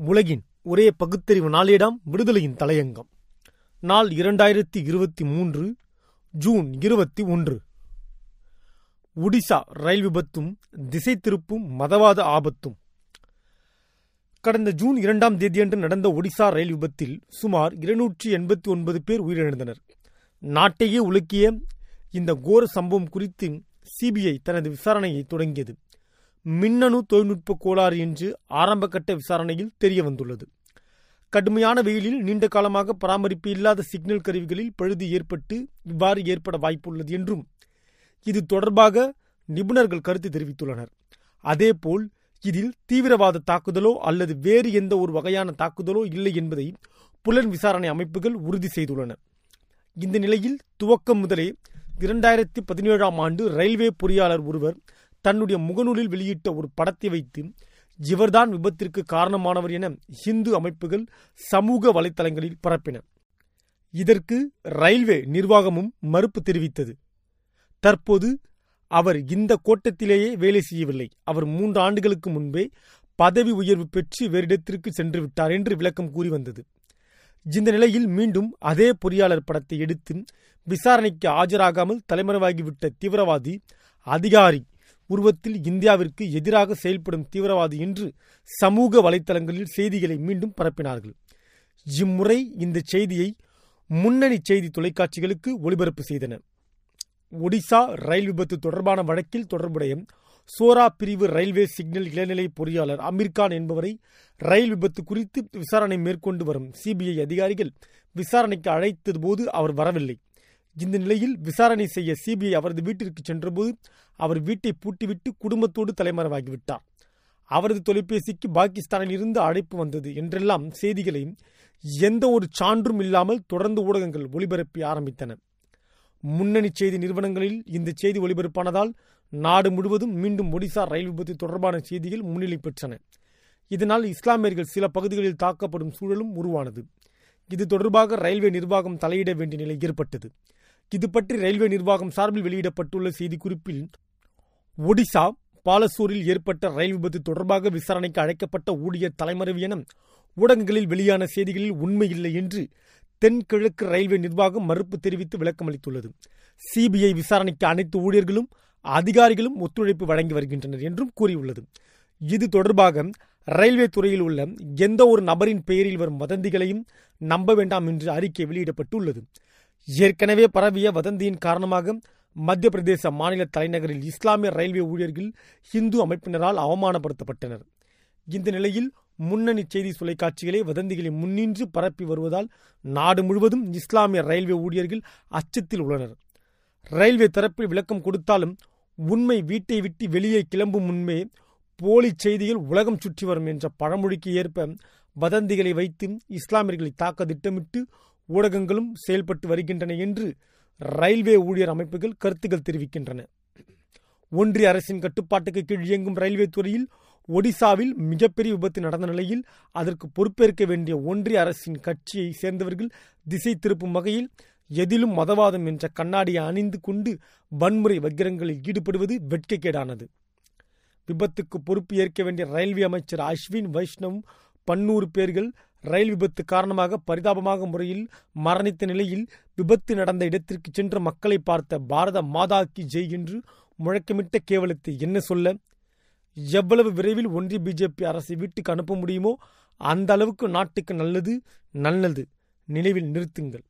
உலகின் ஒரே பகுத்தறிவு நாளேடாம் விடுதலையின் தலையங்கம். நாள் இரண்டாயிரத்தி இருபத்தி மூன்று ஜூன் இருபத்தி ஒன்று. ஒடிசா ரயில் விபத்தும் திசை திருப்பும் மதவாத ஆபத்தும். கடந்த ஜூன் இரண்டாம் தேதியன்று நடந்த ஒடிசா ரயில் விபத்தில் சுமார் இருநூற்றி எண்பத்தி ஒன்பது பேர் உயிரிழந்தனர். நாட்டையே உலுக்கிய இந்த கோர சம்பவம் குறித்து சிபிஐ தனது விசாரணையை தொடங்கியது. மின்னணு தொழில்நுட்ப கோளாறு என்று ஆரம்பகட்ட விசாரணையில் தெரிய வந்துள்ளது கடுமையான வெயிலில் நீண்ட காலமாக பராமரிப்பு இல்லாத சிக்னல் கருவிகளில் பழுது ஏற்பட்டு இவ்வாறு ஏற்பட வாய்ப்புள்ளது என்றும் இது தொடர்பாக நிபுணர்கள் கருத்து தெரிவித்துள்ளனர். அதேபோல் இதில் தீவிரவாத தாக்குதலோ அல்லது வேறு எந்த ஒரு வகையான தாக்குதலோ இல்லை என்பதை புலன் விசாரணை அமைப்புகள் உறுதி செய்துள்ளன. இந்த நிலையில் துவக்கம் முதலே இரண்டாயிரத்தி பதினேழாம் ஆண்டு ரயில்வே பொறியாளர் ஒருவர் தன்னுடைய முகநூலில் வெளியிட்ட ஒரு படத்தை வைத்து இவர்தான் விபத்திற்கு காரணமானவர் என இந்து அமைப்புகள் சமூக வலைத்தளங்களில் பரப்பின. இதற்கு ரயில்வே நிர்வாகமும் மறுப்பு தெரிவித்தது. தற்போது அவர் இந்த கோட்டத்திலேயே வேலை செய்யவில்லை. அவர் மூன்று ஆண்டுகளுக்கு முன்பே பதவி உயர்வு பெற்று வேறிடத்திற்கு சென்று விட்டார் என்று விளக்கம் கூறி வந்தது. இந்த நிலையில் மீண்டும் அதே பொறியாளர் படத்தை எடுத்து விசாரணைக்கு ஆஜராகாமல் தலைமறைவாகிவிட்ட தீவிரவாதி அதிகாரி உருவத்தில் இந்தியாவிற்கு எதிராக செயல்படும் தீவிரவாதி என்று சமூக வலைத்தளங்களில் செய்திகளை மீண்டும் பரப்பினார்கள். இம்முறை இந்த செய்தியை முன்னணி செய்தி தொலைக்காட்சிகளுக்கு ஒளிபரப்பு செய்தன. ஒடிசா ரயில் விபத்து தொடர்பான வழக்கில் தொடர்புடைய சோரா பிரிவு ரயில்வே சிக்னல் இளநிலை பொறியாளர் அமீர்கான் என்பவரை ரயில் விபத்து குறித்து விசாரணை மேற்கொண்டு வரும் சிபிஐ அதிகாரிகள் விசாரணைக்கு அழைத்தது போது அவர் வரவில்லை. இந்த நிலையில் விசாரணை செய்ய சிபிஐ அவரது வீட்டிற்கு சென்றபோது அவர் வீட்டை பூட்டிவிட்டு குடும்பத்தோடு தலைமறைவாகிவிட்டார். அவரது தொலைபேசிக்கு பாகிஸ்தானில் இருந்து அழைப்பு வந்தது என்றெல்லாம் செய்திகளை எந்த ஒரு சான்றும் இல்லாமல் தொடர்ந்து ஊடகங்கள் ஒளிபரப்பி ஆரம்பித்தன. முன்னணி செய்தி நிறுவனங்களில் இந்த செய்தி ஒளிபரப்பானதால் நாடு முழுவதும் மீண்டும் ஒடிசா ரயில் விபத்து தொடர்பான செய்திகள் முன்னிலை பெற்றன. இதனால் இஸ்லாமியர்கள் சில பகுதிகளில் தாக்கப்படும் சூழலும் உருவானது. இது தொடர்பாக ரயில்வே நிர்வாகம் தலையிட வேண்டிய நிலை ஏற்பட்டது. இது பற்றி ரயில்வே நிர்வாகம் சார்பில் வெளியிடப்பட்டுள்ள செய்திக்குறிப்பில் ஒடிசா பாலசூரில் ஏற்பட்ட ரயில் விபத்து தொடர்பாக விசாரணைக்கு அழைக்கப்பட்ட ஊழியர் தலைமறைவு என ஊடகங்களில் வெளியான செய்திகளில் உண்மையில்லை என்று தென்கிழக்கு ரயில்வே நிர்வாகம் மறுப்பு தெரிவித்து விளக்கமளித்துள்ளது. சிபிஐ விசாரணைக்கு அனைத்து ஊழியர்களும் அதிகாரிகளும் ஒத்துழைப்பு வழங்கி வருகின்றனர் என்றும் கூறியுள்ளது. இது தொடர்பாக ரயில்வே துறையில் உள்ள எந்த ஒரு நபரின் பெயரில் வரும் வதந்திகளையும் நம்ப வேண்டாம் என்று அறிக்கை வெளியிடப்பட்டுள்ளது. ஏற்கனவே பரவிய வதந்தியின் காரணமாக மத்திய பிரதேச மாநில தலைநகரில் இஸ்லாமிய ரயில்வே ஊழியர்கள் இந்து அமைப்பினரால் அவமானப்படுத்தப்பட்டனர். இந்த நிலையில் முன்னணி செய்தி தொலைக்காட்சிகளே வதந்திகளை முன்னின்று பரப்பி வருவதால் நாடு முழுவதும் இஸ்லாமிய ரயில்வே ஊழியர்கள் அச்சத்தில் உள்ளனர். ரயில்வே தரப்பில் விளக்கம் கொடுத்தாலும் உண்மை வீட்டை விட்டு வெளியே கிளம்பும் முன்பே போலி செய்திகள் உலகம் சுற்றி வரும் என்ற பழமொழிக்கு ஏற்ப வதந்திகளை வைத்து இஸ்லாமியர்களை தாக்க திட்டமிட்டு ஊடகங்களும் செயல்பட்டு வருகின்றன என்று ரயில்வே ஊழியர் அமைப்புகள் கருத்துக்கள் தெரிவிக்கின்றன. ஒன்றிய அரசின் கட்டுப்பாட்டுக்கு கீழ் இயங்கும் ரயில்வே துறையில் ஒடிசாவில் மிகப்பெரிய விபத்து நடந்த நிலையில் அதற்கு பொறுப்பேற்க வேண்டிய ஒன்றிய அரசின் கட்சியை சேர்ந்தவர்கள் திசை திருப்பும் வகையில் எதிலும் மதவாதம் என்ற கண்ணாடியை அணிந்து கொண்டு வன்முறை வக்கிரங்களில் ஈடுபடுவது வெட்கக்கேடானது. விபத்துக்கு பொறுப்பு ஏற்க வேண்டிய ரயில்வே அமைச்சர் அஸ்வின் வைஷ்ணவ் பன்னூறு பேர்கள் ரயில் விபத்து காரணமாக பரிதாபமாக முறையில் மரணித்த நிலையில் விபத்து நடந்த இடத்திற்கு சென்ற மக்களை பார்த்த பாரத மாதா கி ஜெய் என்று முழக்கமிட்ட கேவலத்தை என்ன சொல்ல? எவ்வளவு விரைவில் ஒன்றிய பிஜேபி அரசை வீட்டுக்கு அனுப்ப முடியுமோ அந்த அளவுக்கு நாட்டுக்கு நல்லது நல்லது. நினைவில் நிறுத்துங்கள்.